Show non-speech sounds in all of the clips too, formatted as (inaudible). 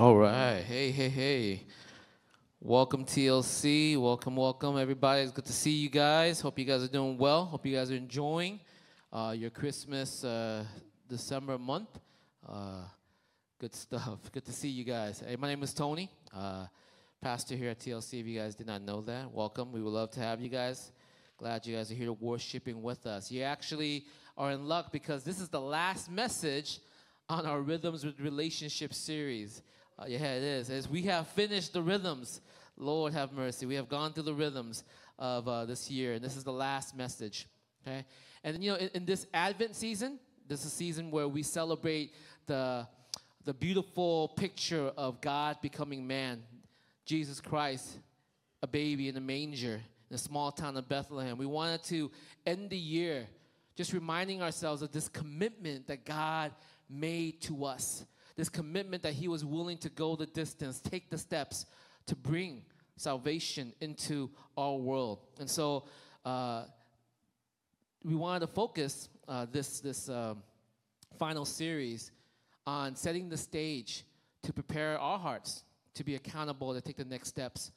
All right. Hey, hey, hey. Welcome, TLC. Welcome, welcome, everybody. It's good to see you guys. Hope you guys are doing well. Hope you guys are enjoying uh, your Christmas uh, December month. Uh, good stuff. Good to see you guys. Hey, my name is Tony, uh, pastor here at TLC. If you guys did not know that, welcome. We would love to have you guys. Glad you guys are here worshiping with us. You actually are in luck because this is the last message on our Rhythms with Relationship series. Uh, yeah, it is. As we have finished the rhythms, Lord have mercy. We have gone through the rhythms of uh, this year, and this is the last message. Okay, and you know, in, in this Advent season, this is a season where we celebrate the the beautiful picture of God becoming man, Jesus Christ, a baby in a manger in the small town of Bethlehem. We wanted to end the year just reminding ourselves of this commitment that God made to us. This commitment that He was willing to go the distance, take the steps to bring salvation into our world. And so uh, we wanted to focus uh, this, this um, final series on setting the stage to prepare our hearts to be accountable to take the next steps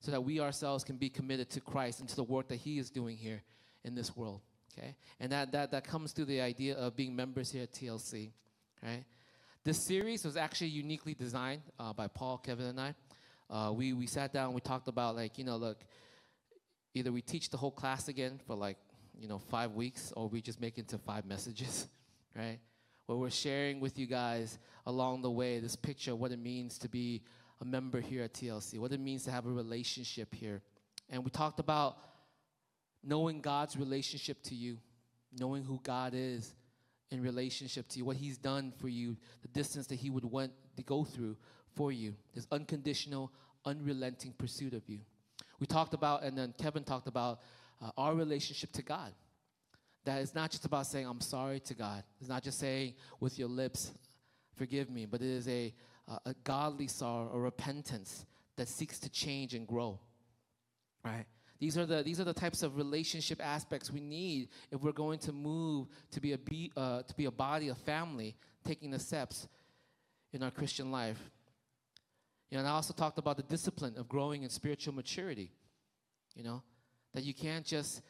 so that we ourselves can be committed to Christ and to the work that He is doing here in this world. Okay? And that, that, that comes through the idea of being members here at TLC. Right? This series was actually uniquely designed uh, by Paul, Kevin, and I. Uh, we, we sat down, we talked about, like, you know, look, either we teach the whole class again for like, you know, five weeks, or we just make it into five messages, (laughs) right? Where we're sharing with you guys along the way this picture of what it means to be a member here at TLC, what it means to have a relationship here. And we talked about knowing God's relationship to you, knowing who God is in relationship to you, what He's done for you, the distance that He would want to go through for you, His unconditional, unrelenting pursuit of you. We talked about, and then Kevin talked about uh, our relationship to God. That it's not just about saying, I'm sorry to God. It's not just saying with your lips, forgive me, but it is a, a godly sorrow, a repentance that seeks to change and grow. Right? These are the these are the types of relationship aspects we need if we're going to move to be a be, uh, to be a body, a family, taking the steps in our Christian life. You know, and I also talked about the discipline of growing in spiritual maturity. You know, that you can't just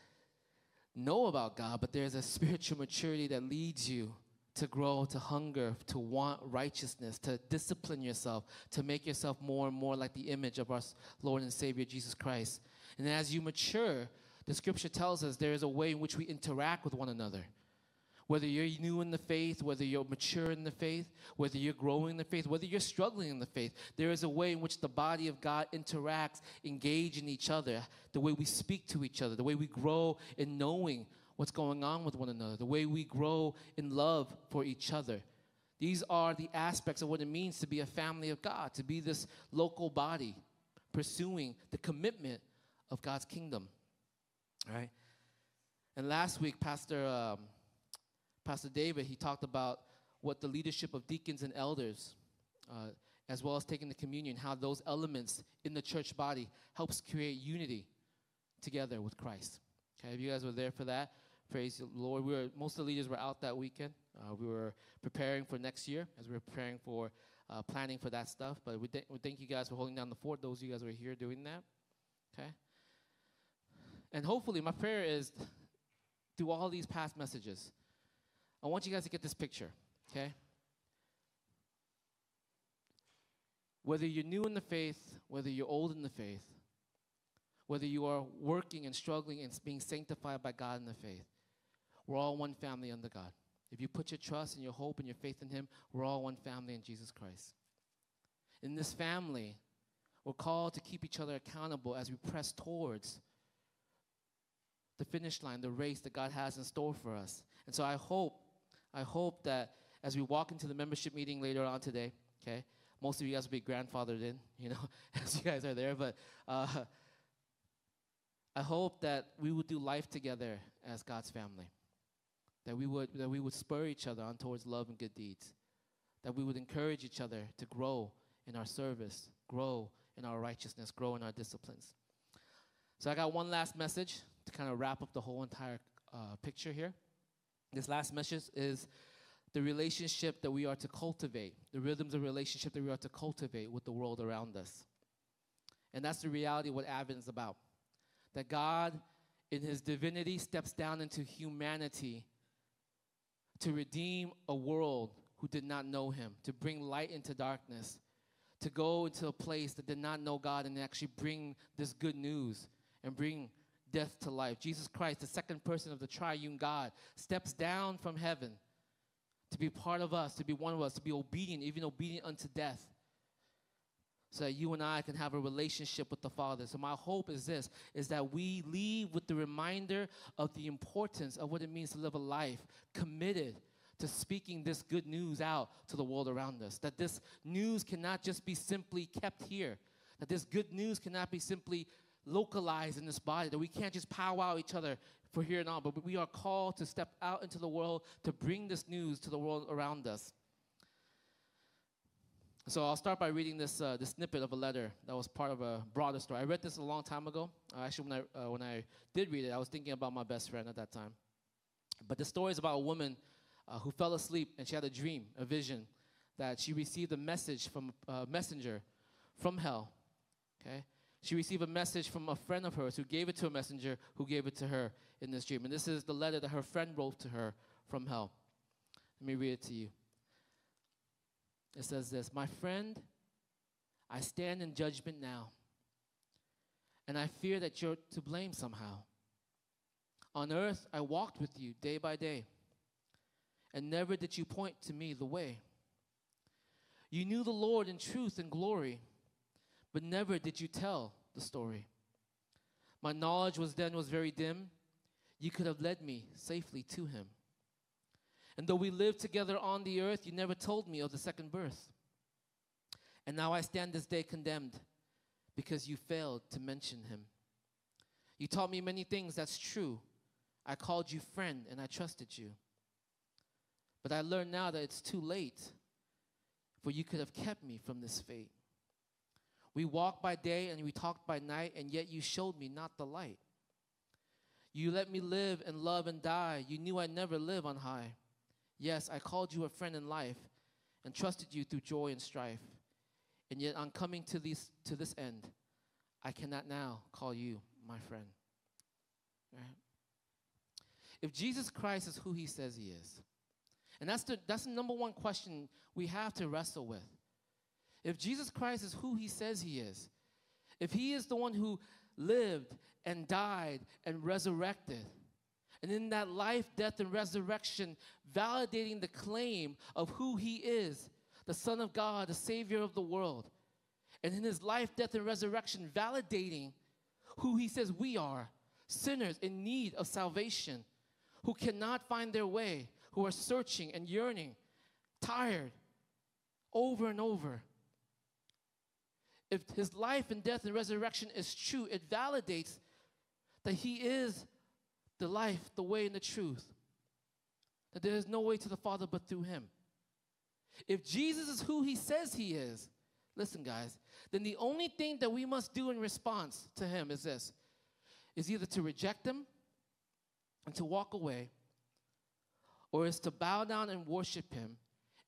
know about God, but there's a spiritual maturity that leads you to grow, to hunger, to want righteousness, to discipline yourself, to make yourself more and more like the image of our Lord and Savior Jesus Christ. And as you mature, the scripture tells us there is a way in which we interact with one another. Whether you're new in the faith, whether you're mature in the faith, whether you're growing in the faith, whether you're struggling in the faith, there is a way in which the body of God interacts, engage in each other, the way we speak to each other, the way we grow in knowing what's going on with one another, the way we grow in love for each other. These are the aspects of what it means to be a family of God, to be this local body pursuing the commitment of God's kingdom. Right? And last week, Pastor, um, Pastor David, he talked about what the leadership of deacons and elders, uh, as well as taking the communion, how those elements in the church body helps create unity together with Christ. Okay, if you guys were there for that, praise the Lord. We were, most of the leaders were out that weekend. Uh, we were preparing for next year as we were preparing for uh, planning for that stuff. But we, th- we thank you guys for holding down the fort. Those of you guys were here doing that. Okay. And hopefully, my prayer is through all these past messages, I want you guys to get this picture, okay? Whether you're new in the faith, whether you're old in the faith, whether you are working and struggling and being sanctified by God in the faith, we're all one family under God. If you put your trust and your hope and your faith in Him, we're all one family in Jesus Christ. In this family, we're called to keep each other accountable as we press towards the finish line, the race that God has in store for us. And so I hope, I hope that as we walk into the membership meeting later on today, okay, most of you guys will be grandfathered in, (laughs) you know, as you guys are there, but uh, I hope that we would do life together as God's family. That we would that we would spur each other on towards love and good deeds. That we would encourage each other to grow in our service, grow in our righteousness, grow in our disciplines. So I got one last message to kind of wrap up the whole entire uh, picture here. This last message is the relationship that we are to cultivate, the rhythms of relationship that we are to cultivate with the world around us. And that's the reality of what Advent is about. That God, in his divinity, steps down into humanity to redeem a world who did not know him, to bring light into darkness, to go into a place that did not know God and actually bring this good news and bring death to life. Jesus Christ, the second person of the triune God, steps down from heaven to be part of us, to be one of us, to be obedient, even obedient unto death, so that you and I can have a relationship with the Father. So my hope is this, is that we leave with the reminder of the importance of what it means to live a life committed to speaking this good news out to the world around us. That this news cannot just be simply kept here. That this good news cannot be simply localized in this body. That we can't just powwow each other for here and on, but we are called to step out into the world to bring this news to the world around us. So I'll start by reading this, uh, this snippet of a letter that was part of a broader story. I read this a long time ago. Uh, actually, when I, uh, when I did read it, I was thinking about my best friend at that time. But the story is about a woman uh, who fell asleep and she had a dream, a vision, that she received a message from a messenger from hell. Okay? She received a message from a friend of hers who gave it to a messenger who gave it to her in this dream. And this is the letter that her friend wrote to her from hell. Let me read it to you. It says this My friend, I stand in judgment now, and I fear that you're to blame somehow. On earth, I walked with you day by day, and never did you point to me the way. You knew the Lord in truth and glory but never did you tell the story. My knowledge was then was very dim. You could have led me safely to him. And though we lived together on the earth, you never told me of the second birth. And now I stand this day condemned because you failed to mention him. You taught me many things, that's true. I called you friend and I trusted you. But I learn now that it's too late, for you could have kept me from this fate. We walked by day and we talked by night, and yet you showed me not the light. You let me live and love and die. You knew I'd never live on high. Yes, I called you a friend in life and trusted you through joy and strife. And yet, on coming to, these, to this end, I cannot now call you my friend. Right? If Jesus Christ is who he says he is, and that's the, that's the number one question we have to wrestle with. If Jesus Christ is who he says he is, if he is the one who lived and died and resurrected, and in that life, death, and resurrection, validating the claim of who he is, the Son of God, the Savior of the world, and in his life, death, and resurrection, validating who he says we are sinners in need of salvation, who cannot find their way, who are searching and yearning, tired over and over if his life and death and resurrection is true, it validates that he is the life, the way, and the truth. That there is no way to the Father but through him. If Jesus is who he says he is, listen, guys, then the only thing that we must do in response to him is this is either to reject him and to walk away, or is to bow down and worship him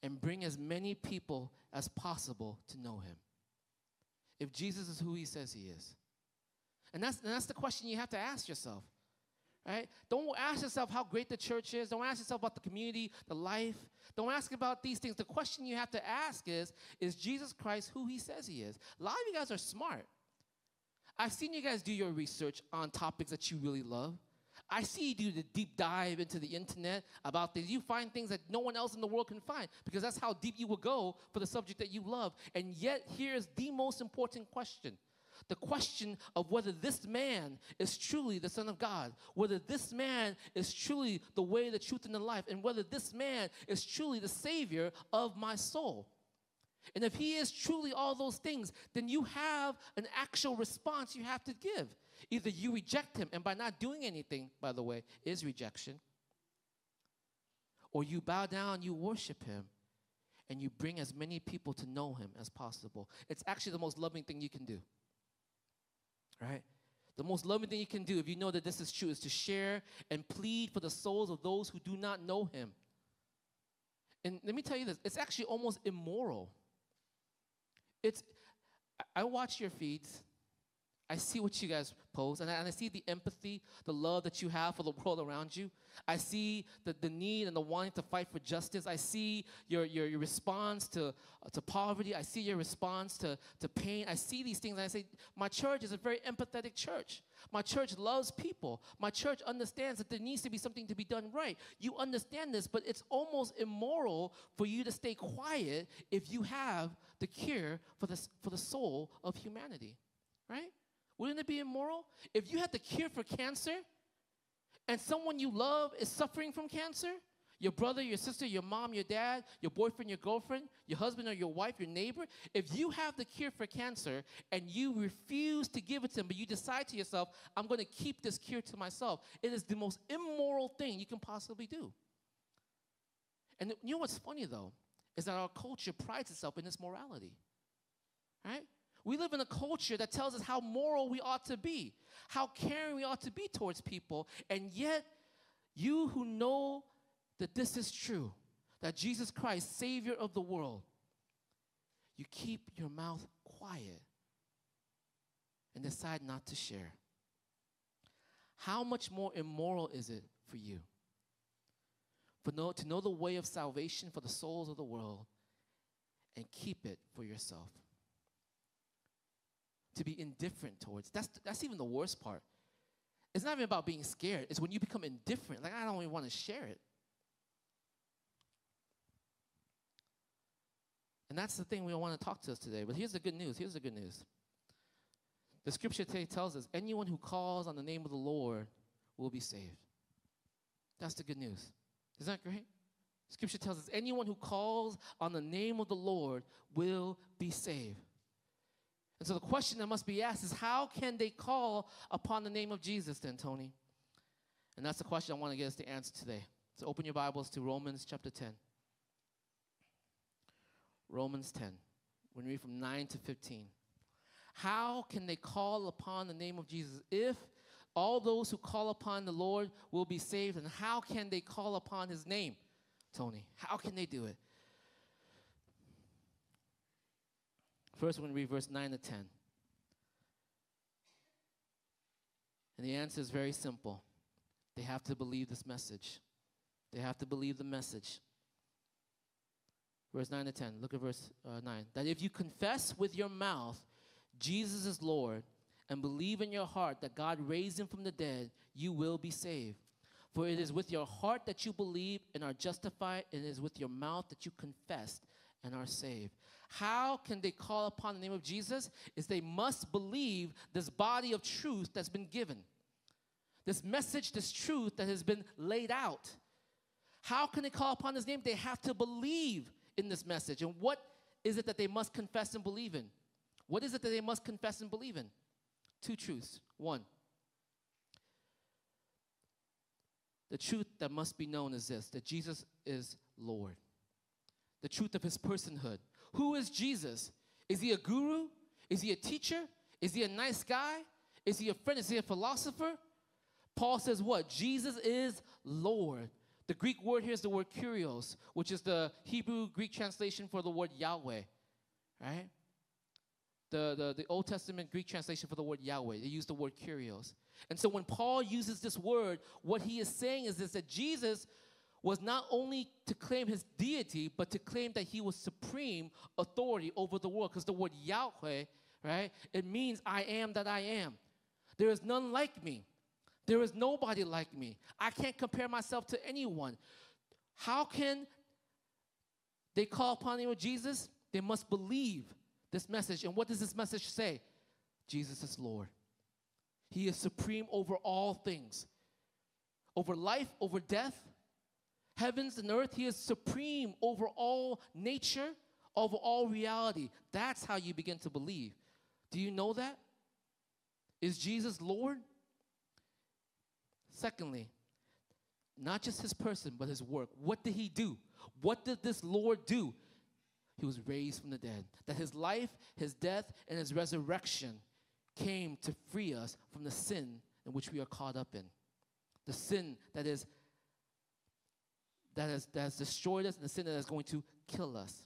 and bring as many people as possible to know him if Jesus is who he says he is? And that's, and that's the question you have to ask yourself. Right? Don't ask yourself how great the church is. Don't ask yourself about the community, the life. Don't ask about these things. The question you have to ask is Is Jesus Christ who he says he is? A lot of you guys are smart. I've seen you guys do your research on topics that you really love. I see you do the deep dive into the internet about things. You find things that no one else in the world can find because that's how deep you will go for the subject that you love. And yet, here's the most important question the question of whether this man is truly the Son of God, whether this man is truly the way, the truth, and the life, and whether this man is truly the Savior of my soul. And if he is truly all those things, then you have an actual response you have to give. Either you reject him, and by not doing anything, by the way, is rejection, or you bow down, you worship him, and you bring as many people to know him as possible. It's actually the most loving thing you can do. Right? The most loving thing you can do, if you know that this is true, is to share and plead for the souls of those who do not know him. And let me tell you this it's actually almost immoral. It's, I watch your feeds. I see what you guys post, and I, and I, see the empathy, the love that you have for the world around you. I see the, the need and the wanting to fight for justice. I see your, your, your response to, uh, to poverty. I see your response to, to pain. I see these things, and I say, My church is a very empathetic church. My church loves people. My church understands that there needs to be something to be done right. You understand this, but it's almost immoral for you to stay quiet if you have the cure for the, for the soul of humanity, right? Wouldn't it be immoral? If you had the cure for cancer and someone you love is suffering from cancer, your brother, your sister, your mom, your dad, your boyfriend, your girlfriend, your husband or your wife, your neighbor, if you have the cure for cancer and you refuse to give it to them, but you decide to yourself, I'm going to keep this cure to myself, it is the most immoral thing you can possibly do. And you know what's funny though? Is that our culture prides itself in its morality. Right? We live in a culture that tells us how moral we ought to be, how caring we ought to be towards people, and yet you who know that this is true, that Jesus Christ, Savior of the world, you keep your mouth quiet and decide not to share. How much more immoral is it for you? For know, to know the way of salvation for the souls of the world and keep it for yourself to be indifferent towards. That's, that's even the worst part. It's not even about being scared, it's when you become indifferent. Like, I don't even want to share it. And that's the thing we want to talk to us today. But here's the good news. Here's the good news. The scripture today tells us anyone who calls on the name of the Lord will be saved. That's the good news. Isn't that great? Scripture tells us anyone who calls on the name of the Lord will be saved. And so the question that must be asked is how can they call upon the name of Jesus then, Tony? And that's the question I want to get us to answer today. So open your Bibles to Romans chapter 10. Romans 10. We're going read from 9 to 15. How can they call upon the name of Jesus if all those who call upon the Lord will be saved? And how can they call upon his name, Tony? How can they do it? First, we're going to read verse 9 to 10. And the answer is very simple they have to believe this message. They have to believe the message. Verse 9 to 10. Look at verse uh, 9. That if you confess with your mouth Jesus is Lord and believe in your heart that God raised him from the dead, you will be saved. For it is with your heart that you believe and are justified, and it is with your mouth that you confess and are saved. How can they call upon the name of Jesus? Is they must believe this body of truth that's been given. This message, this truth that has been laid out. How can they call upon his name? They have to believe in this message. And what is it that they must confess and believe in? What is it that they must confess and believe in? Two truths. One, the truth that must be known is this that Jesus is Lord. The truth of his personhood. Who is Jesus? Is he a guru? Is he a teacher? Is he a nice guy? Is he a friend? Is he a philosopher? Paul says what? Jesus is Lord. The Greek word here is the word kurios, which is the Hebrew Greek translation for the word Yahweh, right? The, the, the Old Testament Greek translation for the word Yahweh, they use the word kurios. And so when Paul uses this word, what he is saying is this that Jesus was not only to claim his deity, but to claim that he was supreme authority over the world. Because the word Yahweh, right, it means I am that I am. There is none like me. There is nobody like me. I can't compare myself to anyone. How can they call upon the name of Jesus? They must believe this message. And what does this message say? Jesus is Lord. He is supreme over all things, over life, over death, heavens and earth. He is supreme over all nature, over all reality. That's how you begin to believe. Do you know that? Is Jesus Lord? Secondly, not just his person, but his work. What did he do? What did this Lord do? He was raised from the dead. That his life, his death, and his resurrection came to free us from the sin in which we are caught up in. The sin that is that has, that has destroyed us and the sin that is going to kill us.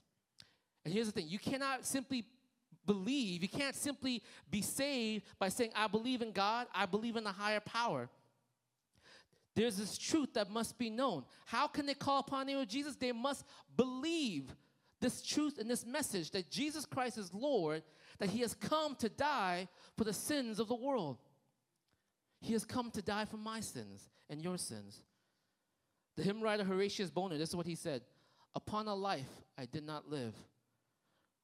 And here's the thing you cannot simply believe, you can't simply be saved by saying, I believe in God, I believe in a higher power. There's this truth that must be known. How can they call upon the name of Jesus? They must believe this truth and this message that Jesus Christ is Lord, that He has come to die for the sins of the world. He has come to die for my sins and your sins. The hymn writer Horatius Bonar, this is what he said Upon a life I did not live,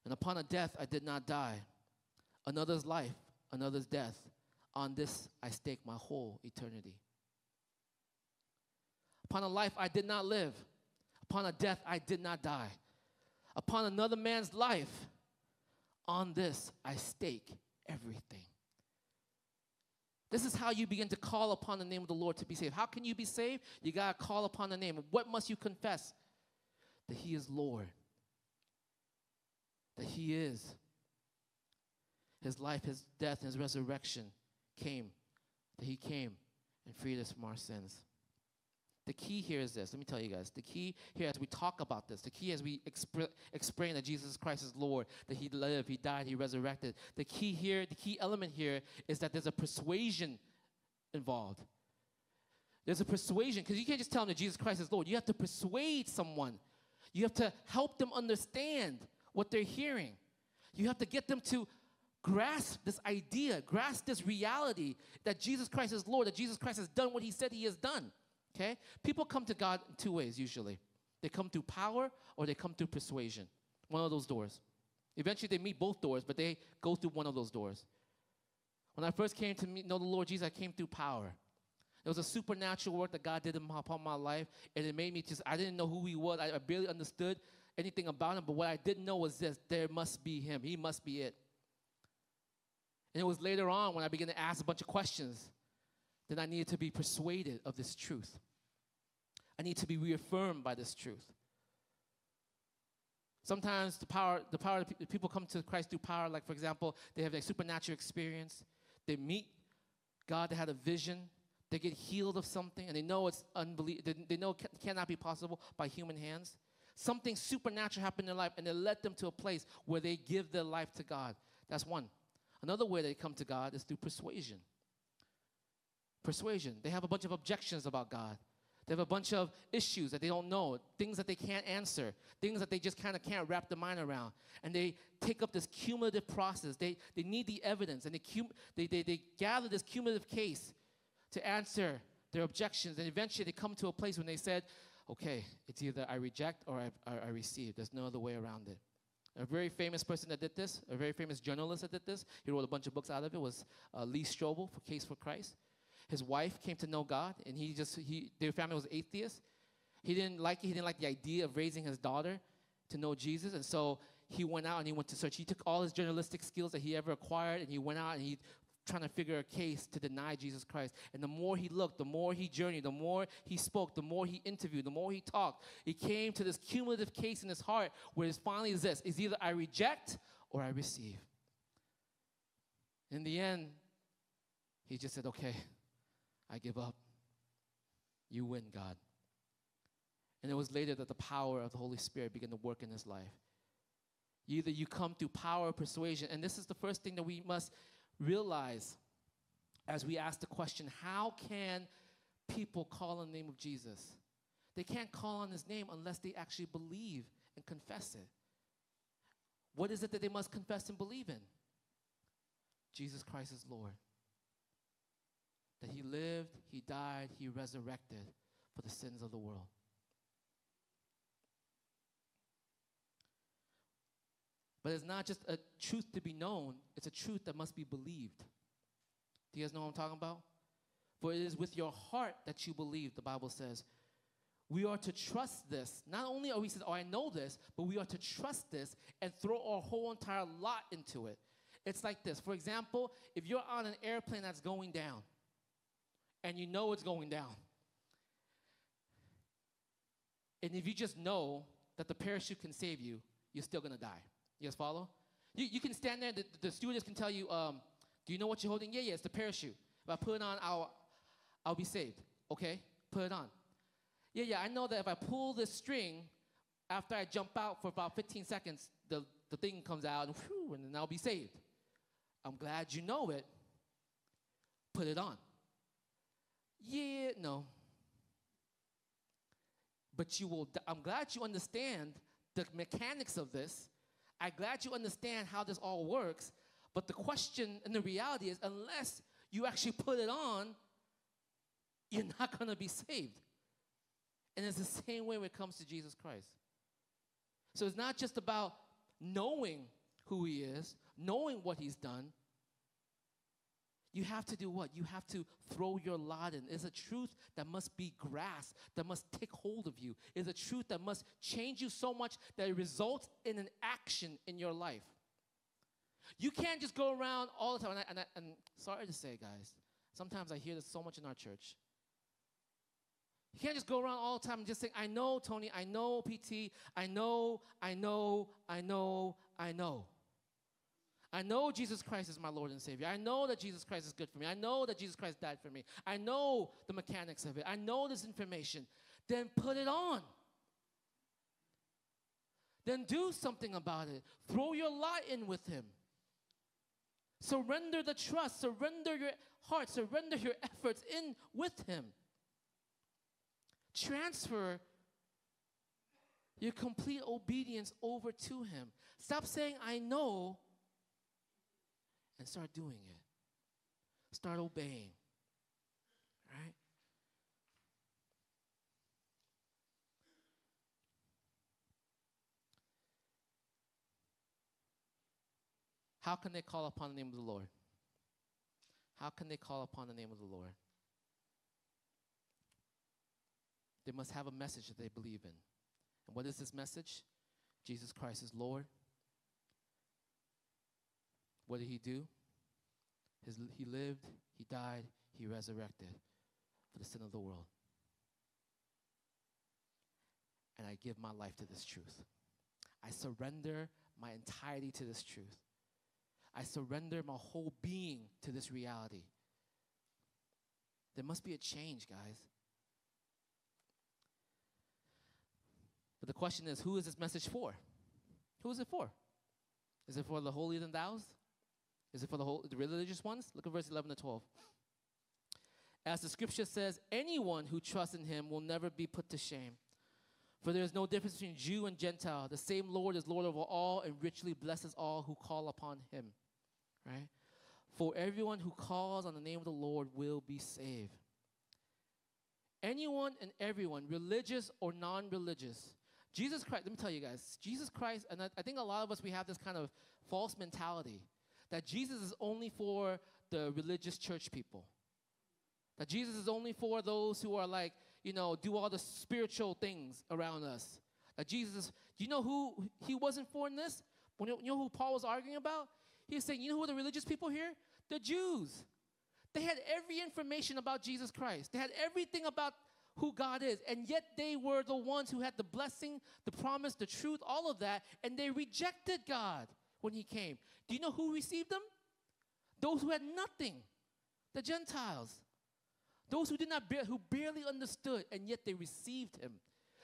and upon a death I did not die. Another's life, another's death. On this I stake my whole eternity. Upon a life I did not live, upon a death I did not die. Upon another man's life, on this I stake everything. This is how you begin to call upon the name of the Lord to be saved. How can you be saved? You got to call upon the name. What must you confess? That He is Lord. That He is. His life, His death, His resurrection came. That He came and freed us from our sins. The key here is this. Let me tell you guys. The key here, as we talk about this, the key as we explain that Jesus Christ is Lord, that He lived, He died, He resurrected. The key here, the key element here is that there's a persuasion involved. There's a persuasion, because you can't just tell them that Jesus Christ is Lord. You have to persuade someone. You have to help them understand what they're hearing. You have to get them to grasp this idea, grasp this reality that Jesus Christ is Lord, that Jesus Christ has done what He said He has done. Okay? People come to God in two ways usually. They come through power or they come through persuasion. One of those doors. Eventually they meet both doors, but they go through one of those doors. When I first came to meet, know the Lord Jesus, I came through power. There was a supernatural work that God did upon my life, and it made me just, I didn't know who He was. I, barely understood anything about Him, but what I didn't know was this there must be Him. He must be it. And it was later on when I began to ask a bunch of questions then I needed to be persuaded of this truth. I need to be reaffirmed by this truth. Sometimes the power, the power, the people come to Christ through power. Like for example, they have a supernatural experience. They meet God. They had a vision. They get healed of something, and they know it's unbelievable. They, they, know it cannot be possible by human hands. Something supernatural happened in their life, and it led them to a place where they give their life to God. That's one. Another way they come to God is through persuasion persuasion. They have a bunch of objections about God. They have a bunch of issues that they don't know, things that they can't answer, things that they just kind of can't wrap their mind around. And they take up this cumulative process. They, they need the evidence and they, cum- they, they, they gather this cumulative case to answer their objections. And eventually they come to a place when they said, okay, it's either I reject or I, I, I receive. There's no other way around it. A very famous person that did this, a very famous journalist that did this, he wrote a bunch of books out of it, was uh, Lee Strobel for Case for Christ. His wife came to know God, and he just he their family was atheist. He didn't like it. He didn't like the idea of raising his daughter to know Jesus, and so he went out and he went to search. He took all his journalistic skills that he ever acquired, and he went out and he trying to figure a case to deny Jesus Christ. And the more he looked, the more he journeyed, the more he spoke, the more he interviewed, the more he talked, he came to this cumulative case in his heart where his finally is this is either I reject or I receive. In the end, he just said, okay, I give up. You win, God. And it was later that the power of the Holy Spirit began to work in his life. Either you come through power or persuasion. And this is the first thing that we must realize as we ask the question how can people call on the name of Jesus? They can't call on his name unless they actually believe and confess it. What is it that they must confess and believe in? Jesus Christ is Lord that he lived, he died, he resurrected for the sins of the world. But it's not just a truth to be known, it's a truth that must be believed. Do you guys know what I'm talking about? For it is with your heart that you believe, the Bible says. We are to trust this. Not only are we saying, oh, I know this, but we are to trust this and throw our whole entire lot into it. It's like this. For example, if you're on an airplane that's going down, and you know it's going down. And if you just know that the parachute can save you, you're still gonna die. You guys follow? You, you can stand there, the, the stewardess can tell you, um, do you know what you're holding? Yeah, yeah, it's the parachute. If I put it on, I'll, I'll be saved. Okay, put it on. Yeah, yeah, I know that if I pull this string, after I jump out for about 15 seconds, the, the thing comes out and, whew, and then I'll be saved. I'm glad you know it. Put it on. Yeah, no. But you will, I'm glad you understand the mechanics of this. I'm glad you understand how this all works. But the question and the reality is, unless you actually put it on, you're not (laughs) going to be saved. And it's the same way when it comes to Jesus Christ. So it's not just about knowing who he is, knowing what he's done. You have to do what? You have to throw your lot in. It's a truth that must be grasped, that must take hold of you. It's a truth that must change you so much that it results in an action in your life. You can't just go around all the time. And, I, and, I, and sorry to say, guys, sometimes I hear this so much in our church. You can't just go around all the time and just say, I know, Tony, I know, PT, I know, I know, I know, I know. I know Jesus Christ is my Lord and Savior. I know that Jesus Christ is good for me. I know that Jesus Christ died for me. I know the mechanics of it. I know this information. Then put it on. Then do something about it. Throw your lot in with Him. Surrender the trust, surrender your heart, surrender your efforts in with Him. Transfer your complete obedience over to Him. Stop saying, I know, and start doing it. Start obeying. Right? How can they call upon the name of the Lord? How can they call upon the name of the Lord? They must have a message that they believe in. And what is this message? Jesus Christ is Lord. What did he do? His, he lived, he died, he resurrected for the sin of the world. And I give my life to this truth. I surrender my entirety to this truth. I surrender my whole being to this reality. There must be a change, guys. But the question is who is this message for? Who is it for? Is it for the holier than thous? Is it for the, whole, the religious ones? Look at verse 11 to 12. As the scripture says, anyone who trusts in him will never be put to shame. For there is no difference between Jew and Gentile. The same Lord is Lord over all and richly blesses all who call upon him right? For everyone who calls on the name of the Lord will be saved. Anyone and everyone, religious or non religious, Jesus Christ, let me tell you guys, Jesus Christ, and I, I, think a lot of us, we have this kind of false mentality that Jesus is only for the religious church people. That Jesus is only for those who are like, you know, do all the spiritual things around us. That Jesus, do you know who he wasn't for in this? You know who Paul was arguing about? He's saying, you know who the religious people here? The Jews. They had every information about Jesus Christ, they had everything about who God is, and yet they were the ones who had the blessing, the promise, the truth, all of that, and they rejected God when He came. Do you know who received them? Those who had nothing, the Gentiles. Those who did not bear, who barely understood, and yet they received Him.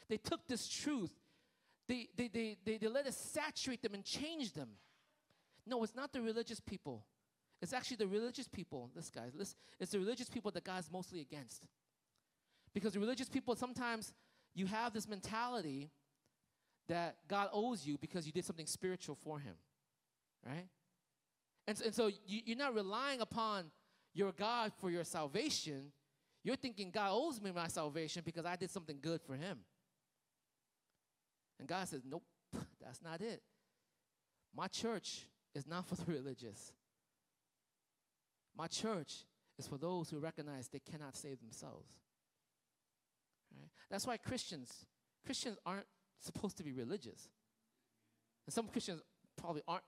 They took this truth, they, they, they, they, they let it saturate them and change them. No, it's not the religious people. It's actually the religious people, this guy, this, it's the religious people that God's mostly against. Because the religious people, sometimes you have this mentality that God owes you because you did something spiritual for him, right? And, and so you, you're not relying upon your God for your salvation. You're thinking God owes me my salvation because I did something good for him. And God says, nope, (laughs) that's not it. My church is not for the (laughs) religious. My church is for those who recognize they cannot save themselves. Right? That's why Christians, Christians aren't supposed to be religious. And some Christians probably aren't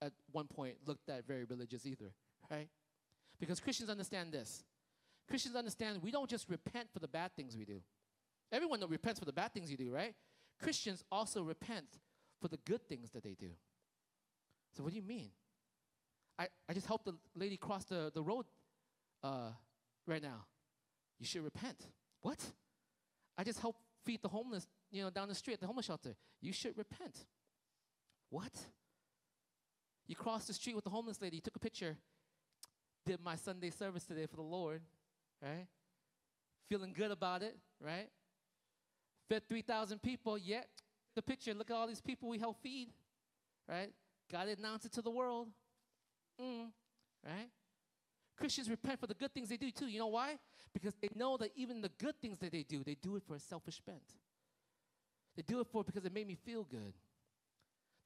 at one point looked at very religious either, right? Because Christians understand this. Christians understand we don't just repent for the bad things we do. Everyone repents for the bad things you do, right? Christians also repent for the good things that they do. So what do you mean? I, I just helped the lady cross the, the road uh, right now. You should repent. What? I just helped feed the homeless, you know, down the street at the homeless shelter. You should repent. What? You crossed the street with the homeless lady, you took a picture, did my Sunday service today for the Lord, right? Feeling good about it, right? Fed 3,000 people, yet the picture, look at all these people we help feed, right? God announced it to the world. Mm, right? Christians repent for the good things they do too. You know why? Because they know that even the good things that they do, they do it for a selfish bent. They do it for because it made me feel good.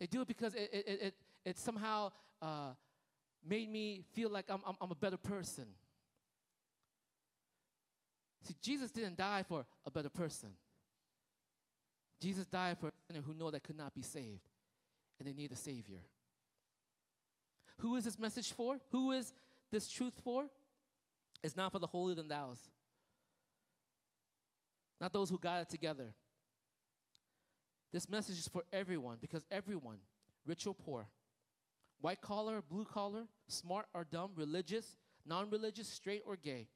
They do it because it, it, it, it somehow uh, made me feel like I'm, I'm, I'm a better person. See, Jesus didn't die for a better person. Jesus died for a who know that could not be saved, and they need a Savior. Who is this message for? Who is this truth for? It's not for the holier than thous, not those who got it together. This message is for everyone because everyone, rich or poor, white collar, blue collar, smart or dumb, religious, non religious, straight or gay,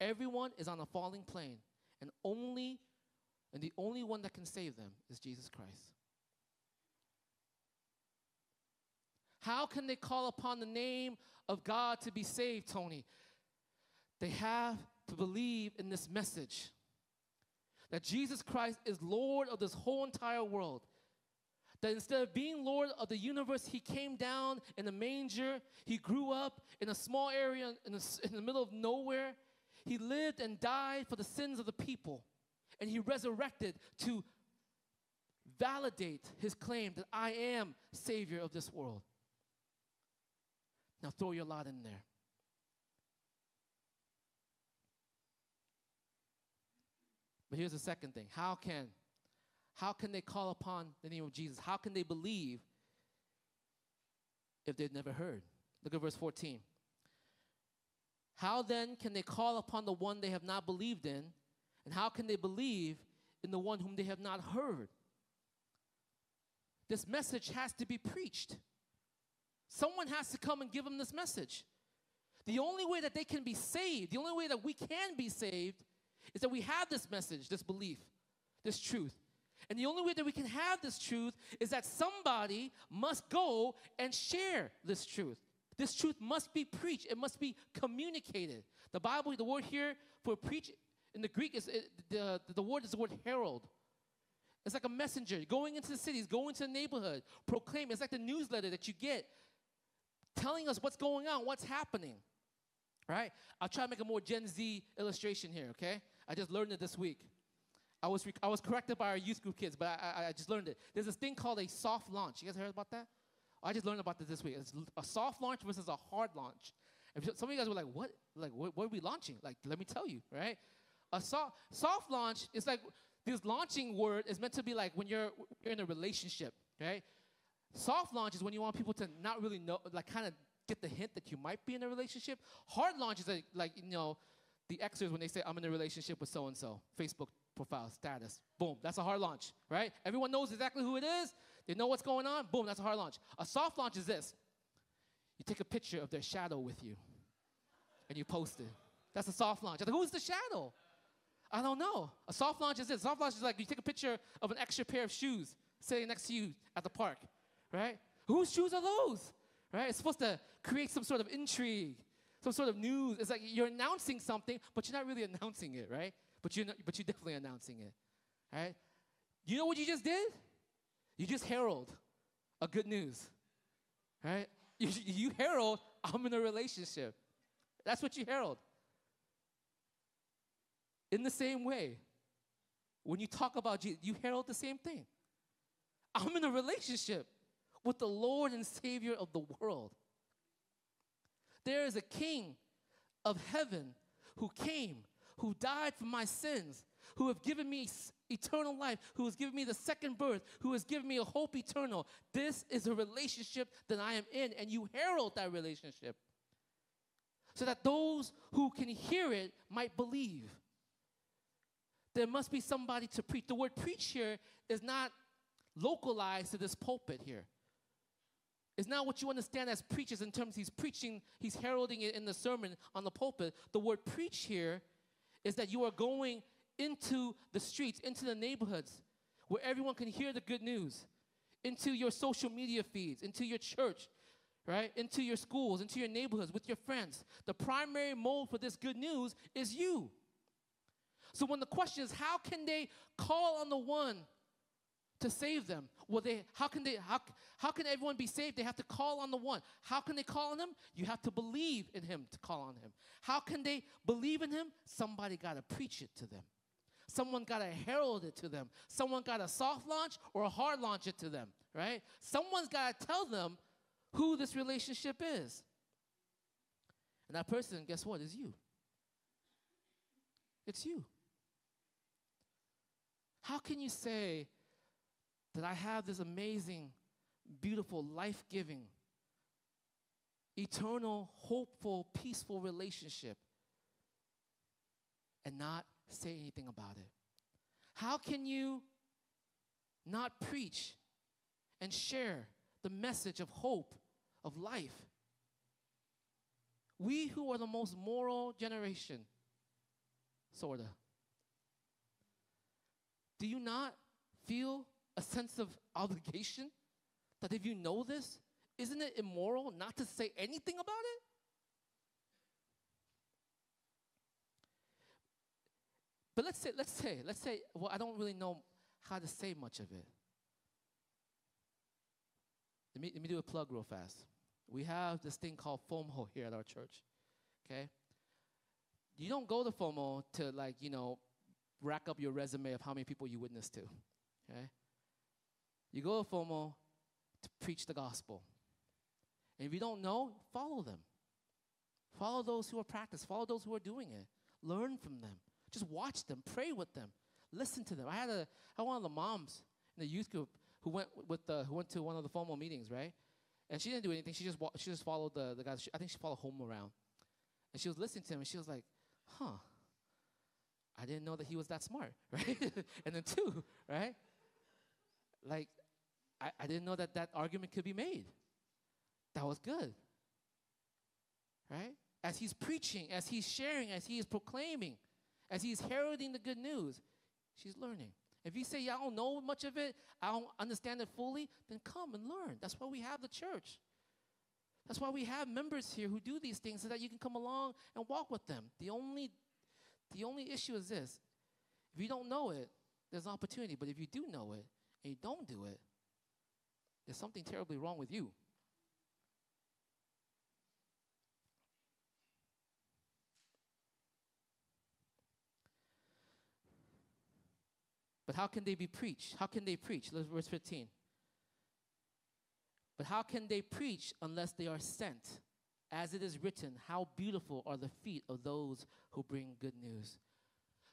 everyone is on a falling plane, and only and the only one that can save them is Jesus Christ. How can they call upon the name of God to be saved, Tony? They have to believe in this message that Jesus Christ is Lord of this whole entire world. That instead of being Lord of the universe, He came down in a manger. He grew up in a small area in the, in the middle of nowhere. He lived and died for the sins of the people. And He resurrected to validate His claim that I am Savior of this world. Now throw your lot in there. But here's the second thing. How can how can they call upon the name of Jesus? How can they believe if they've never heard? Look at verse 14. How then can they call upon the one they have not believed in? And how can they believe in the one whom they have not heard? This message has to be preached. Someone has to come and give them this message. The only way that they can be saved, the only way that we can be saved, is that we have this message, this belief, this truth. And the only way that we can have this truth is that somebody must go and share this truth. This truth must be preached, it must be communicated. The Bible, the word here for preach in the Greek is the, the word is the word herald. It's like a messenger going into the cities, going to the neighborhood, proclaim. It's like the newsletter that you get telling us what's going on, what's happening. Right? I'll try to make a more Gen Z illustration here, okay? I just learned it this week. I was, I was corrected by our youth group kids, but I, I, I just learned it. There's this thing called a soft launch. You guys heard about that? Oh, I just learned about this this week. It's a soft launch versus a hard launch. If some of you guys were like, what? Like, what, what are we launching? Like, let me tell you, right? A soft, soft launch is like, this launching word is meant to be like when you're, you're in a relationship, right? Soft launch is when you want people to not really know, like kind of get the hint that you might be in a relationship. Hard launch is like, like you know, the Xers when they say, I'm in a relationship with so and so, Facebook profile status. Boom, that's a hard launch, right? Everyone knows exactly who it is. They know what's going on. Boom, that's a hard launch. A soft launch is this you take a picture of their shadow with you and you post it. That's a soft launch. Like, who's the shadow? I don't know. A soft launch is this. Soft launch is like you take a picture of an extra pair of shoes sitting next to you at the park right? Whose shoes are those? Right? It's supposed to create some sort of intrigue, some sort of news. It's like you're announcing something, but you're not really announcing it, right? But you're, but you're definitely announcing it, right? You know what you just did? You just herald a good news, right? (laughs) You, you herald, I'm in a relationship. That's what you herald. In the same way, when you talk about Jesus, you herald the same thing. I'm in a relationship with the Lord and Savior of the world. There is a King of heaven who came, who died for my sins, who have given me eternal life, who has given me the second birth, who has given me a hope eternal. This is a relationship that I am in, and you herald that relationship so that those who can hear it might believe. There must be somebody to preach. The word preach here is not localized to this pulpit here. It's not what you understand as preachers in terms he's preaching, he's heralding it in the sermon on the pulpit. The word preach here is that you are going into the streets, into the neighborhoods where everyone can hear the good news, into your social media feeds, into your church, right? Into your schools, into your neighborhoods, with your friends. The primary mode for this good news is you. So when the question is, how can they call on the one to save them? Well, they how can they how, how can everyone be saved? They have to call on the one. How can they call on him? You have to believe in him to call on him. How can they believe in him? Somebody got to preach it to them. Someone got to herald it to them. Someone got to soft launch or hard launch it to them, right? Someone's got to tell them who this relationship is. And that person, guess what, is you. It's you. How can you say that I have this amazing, beautiful, life giving, eternal, hopeful, peaceful relationship and not say anything about it? How can you not preach and share the message of hope, of life? We who are the most moral generation, sort of, do you not feel a sense of obligation? That if you know this, isn't it immoral not to say anything about it? But let's say, let's say, let's say, well, I don't really know how to say much of it. Let me, let me do a plug real fast. We have this thing called FOMO here at our church. Okay? You don't go to FOMO to like, you know, rack up your resume of how many people you witnessed to. Okay? You go to FOMO to preach the gospel. And if you don't know, follow them. Follow those who are practiced. Follow those who are doing it. Learn from them. Just watch them. Pray with them. Listen to them. I had a I one of the moms in the youth group who went with the who went to one of the FOMO meetings, right? And she didn't do anything. She just wa- she just followed the the guys. I think she followed home around, and she was listening to him, and she was like, "Huh." I didn't know that he was that smart, (laughs) right? and then two, right? Like, I, I didn't know that that argument could be made. That was good, right? As he's preaching, as he's sharing, as he is proclaiming, as he's heralding the good news, she's learning. If you say, yeah, I don't know much of it, I don't understand it fully, then come and learn. That's why we have the church. That's why we have members here who do these things so that you can come along and walk with them. The only the only issue is this if you don't know it, there's an opportunity. But if you do know it and you don't do it, there's something terribly wrong with you. But how can they be preached? How can they preach? Let's verse 15. But how can they preach unless they are sent? As it is written, how beautiful are the feet of those who bring good news.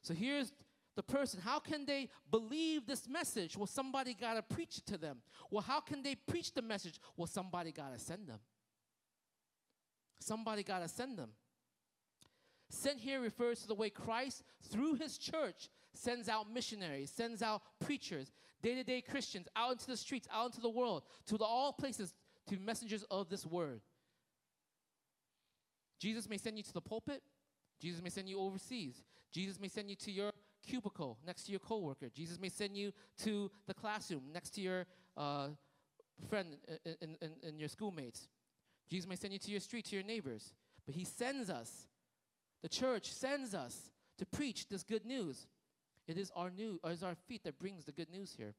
So here's the person. How can they believe this message? Well, somebody got to preach it to them. Well, how can they preach the message? Well, somebody got to send them. Somebody got to send them. Sent here refers to the way Christ, through his church, sends out missionaries, sends out preachers, day to day Christians out into the streets, out into the world, to the, all places, to messengers of this word. Jesus may send you to the pulpit. Jesus may send you overseas. Jesus may send you to your cubicle next to your coworker. Jesus may send you to the classroom next to your uh, friend and, and, and your schoolmates. Jesus may send you to your street, to your neighbors. But he sends us, the church sends us to preach this good news. It is our new, it is our feet that brings the good news here.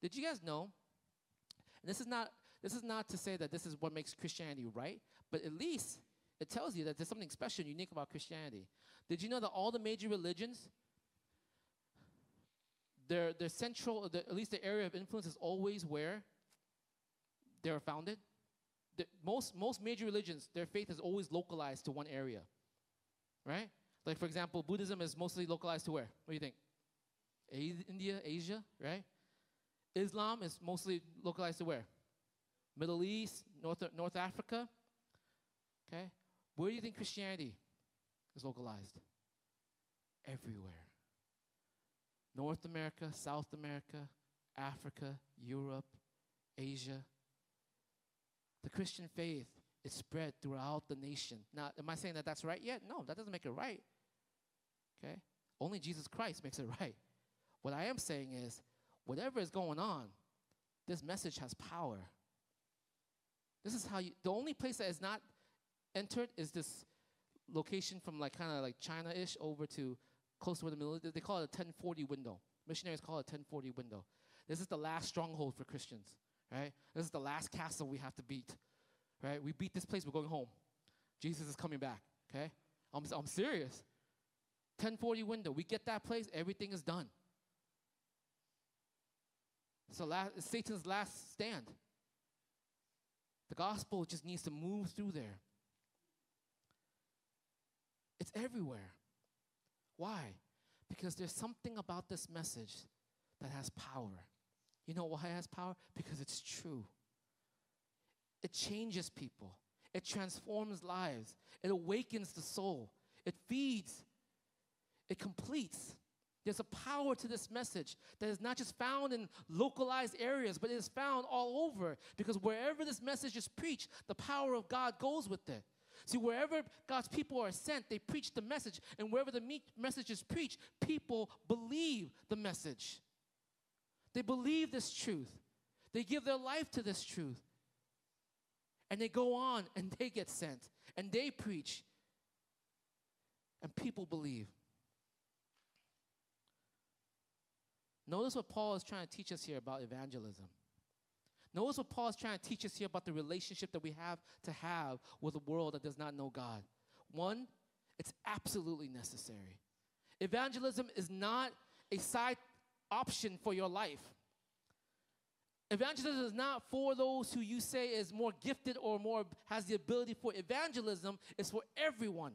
Did you guys know? And this is not this is not to say that this is what makes Christianity right, but at least it tells you that there's something special and unique about Christianity. Did you know that all the major religions, their, their central, the, at least the area of influence is always where they were founded? The, most, most major religions, their faith is always localized to one area, right? Like, for example, Buddhism is mostly localized to where? What do you think? A- India, Asia, right? Islam is mostly localized to where? Middle East, North, North Africa, okay? Where do you think Christianity is localized? Everywhere. North America, South America, Africa, Europe, Asia. The Christian faith is spread throughout the nation. Now, am I saying that that's right yet? No, that doesn't make it right. Okay? Only Jesus Christ makes it (laughs) right. What I am saying is, whatever is going on, this message has power. This is how you, the only place that is not entered is this location from like kind of like China ish over to close to where the middle. They call it a 1040 window. Missionaries call it a 1040 window. This is the last stronghold for Christians, right? This is the last castle we have to beat, right? We beat this place, we're going home. Jesus is coming back, okay? I'm, I'm serious. 1040 window. We get that place, everything is done. So last, it's Satan's last stand. The gospel just needs to move through there. It's everywhere. Why? Because there's something about this message that has power. You know why it has power? Because it's true. It changes people, it transforms lives, it awakens the soul, it feeds, it completes. There's a power to this message that is not just found in localized areas, but it is found all over. Because wherever this message is preached, the power of God goes with it. See, wherever God's people are sent, they preach the message. And wherever the message is preached, people believe the message. They believe this truth. They give their life to this truth. And they go on and (laughs) they get sent and they preach. And people believe. Notice what Paul is trying to teach us here about evangelism. Notice what Paul is trying to teach us here about the relationship that we have to have with a world that does not know God. One, it's absolutely necessary. Evangelism is not a side option for your life. Evangelism is not for those who you say is more gifted or more has the ability for evangelism, it's for everyone.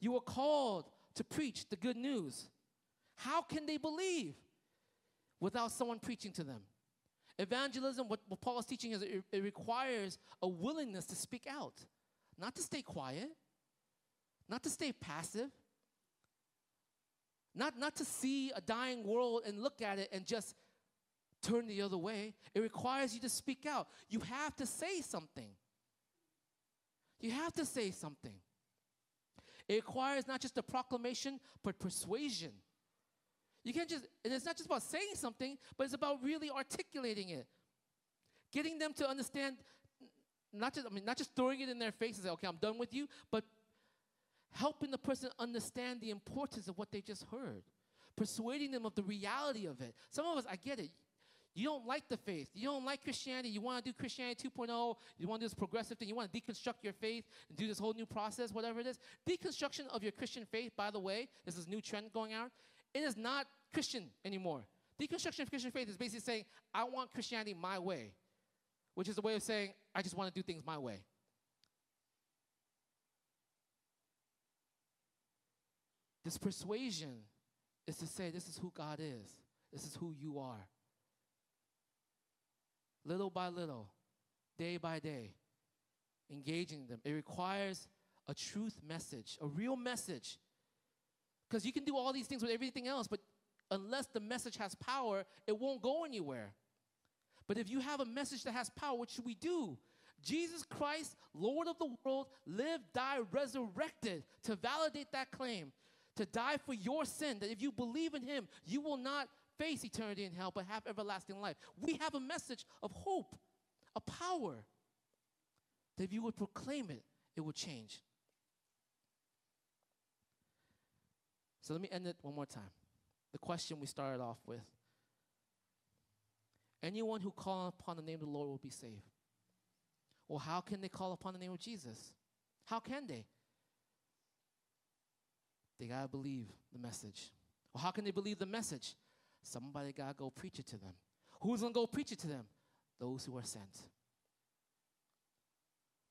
You are called to preach the good news. How can they believe without someone preaching to them? Evangelism, what, what Paul is teaching is it, it requires a willingness to speak out, not to stay quiet, not to stay passive, not, not to see a dying world and look at it and just turn the other way. It requires you to speak out. You have to say something. You have to say something. It requires not just a proclamation, but persuasion. You can't just, and it's not just about saying something, but it's about really articulating it. Getting them to understand, not just, I mean, not just throwing it in their face and say, okay, I'm done with you, but helping the person understand the importance of what they just heard. Persuading them of the reality of it. Some of us, I get it. You don't like the faith. You don't like Christianity. You want to do Christianity 2.0. You want to do this progressive thing. You want to deconstruct your faith and do this whole new process, whatever it is. Deconstruction of your Christian faith, by the way, this is new trend going out. It is not Christian anymore. Deconstruction of Christian faith is basically saying, I want Christianity my way, which is a way of saying, I just want to do things my way. This persuasion is to say, this is who God is, this is who you are. Little by little, day by day, engaging them. It requires a truth message, a real message because you can do all these things with everything else, but unless the message has power, it won't go anywhere. But if you have a message that has power, what should we do? Jesus Christ, Lord of the world, lived, died, resurrected to validate that claim, to die for your sin, that if you believe in Him, you will not face eternity in hell, but have everlasting life. We have a message of hope, a power, that if you would proclaim it, it would change. So let me end it one more time. The question we started off with Anyone who calls upon the name of the Lord will be saved. Well, how can they call upon the name of Jesus? How can they? They got to believe the message. Well, how can they believe the message? Somebody got to go preach it to them. Who's going to go preach it to them? Those who are sent.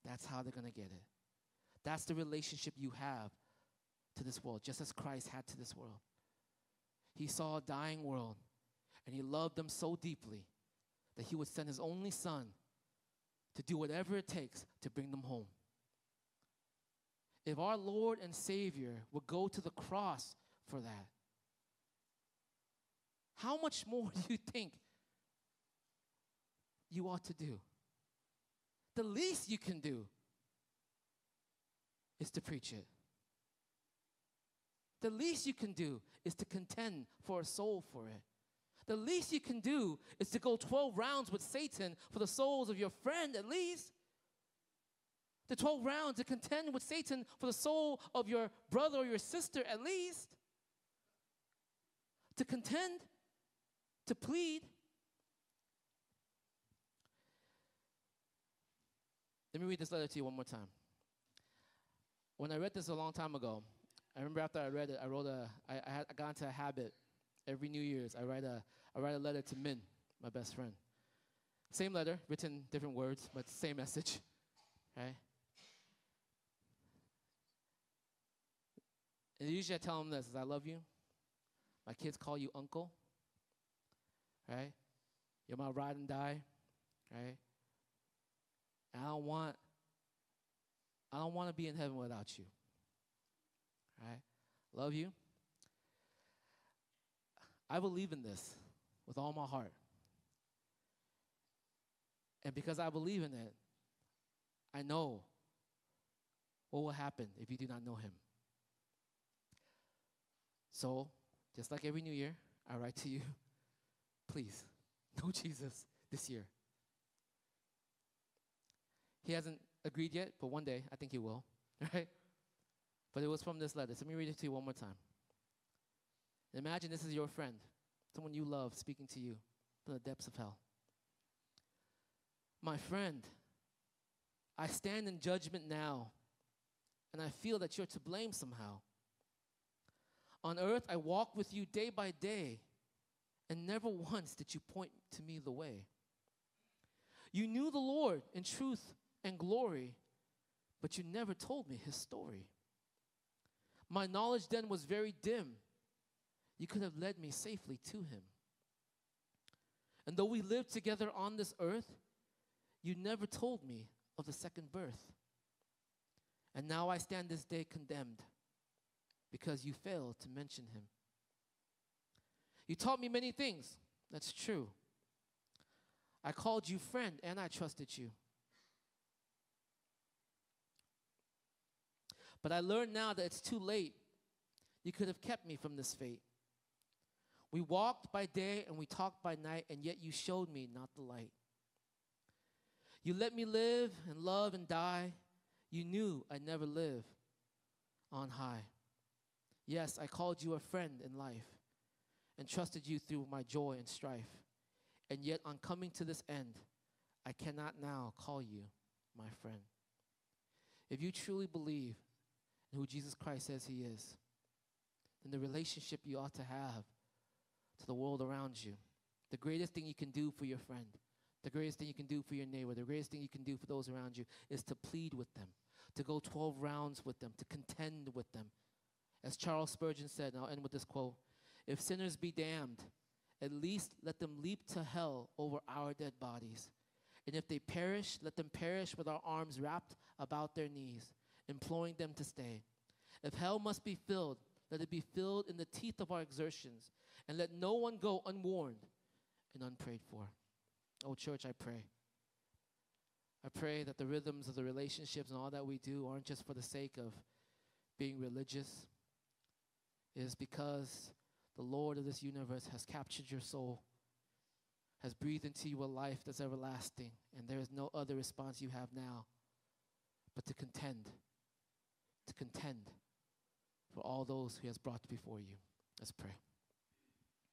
That's how they're going to get it. That's the relationship you have to this world, just as Christ had to this world. He saw a dying world, and he loved them so deeply that he would send his only son to do whatever it takes to bring them home. If our Lord and Savior would go to the cross for that, how much more (laughs) do you think you ought to do? The least you can do is to preach it. The least you can do is to contend for a soul for it. The least you can do is to go 12 rounds with Satan for the souls of your friend, at least. The 12 rounds to contend with Satan for the soul of your brother or your sister, at least. To contend, to plead. Let me read this letter to you one more time. When I read this a long time ago, I remember after I read it, I wrote a, I, I, had, got into a habit every New Year's. I write a, I write a letter to Min, my best friend. Same letter, written different words, but same message, right? And usually I tell him this: is I love you. My kids call you uncle, right? You're my ride and die, right? And I don't want, I don't want to be in heaven without you. Right? Love you. I believe in this with all my heart. And because I believe in it, I know what will happen if you do not know him. So, just like every new year, I write to you, (laughs) please, know Jesus this year. He hasn't agreed yet, but one day I think he will, (laughs) right? But it was from this letter. So let me read it to you one more time. Imagine this is your friend, someone you love, speaking to you from the depths of hell. My friend, I stand in judgment now, and I feel that you're to blame somehow. On earth, I walk with you day by day, and never once did you point to me the way. You knew the Lord in truth and glory, but you never told me his story. My knowledge then was very dim. You could have led me safely to him. And though we lived together on this earth, you never told me of the second birth. And now I stand this day condemned because you failed to mention him. You taught me many things. That's true. I called you friend and I trusted you. But I learned now that it's too late. You could have kept me from this fate. We walked by day and we talked by night, and yet you showed me not the light. You let me live and love and die. You knew I'd never live on high. Yes, I called you a friend in life and trusted you through my joy and strife. And yet, on coming to this end, I cannot now call you my friend. If you truly believe and who Jesus Christ says he is, then the relationship you ought to have to the world around you. The greatest thing you can do for your friend, the greatest thing you can do for your neighbor, the greatest thing you can do for those around you is to plead with them, to go 12 rounds with them, to contend with them. As Charles Spurgeon said, and I'll end with this quote If sinners be damned, at least let them leap to hell over our dead bodies. And if they perish, let them perish with our arms wrapped about their knees imploring them to stay. If hell must be filled, let it be filled in the teeth of our exertions, and let no one go unwarned and unprayed for. Oh, church, I pray. I pray that the rhythms of the relationships and all that we do aren't just for the sake of being religious. It is because the Lord of this universe has captured your soul, has breathed into you a life that's everlasting, and there is no other response you have now but to contend to contend for all those He has brought before you. Let's pray.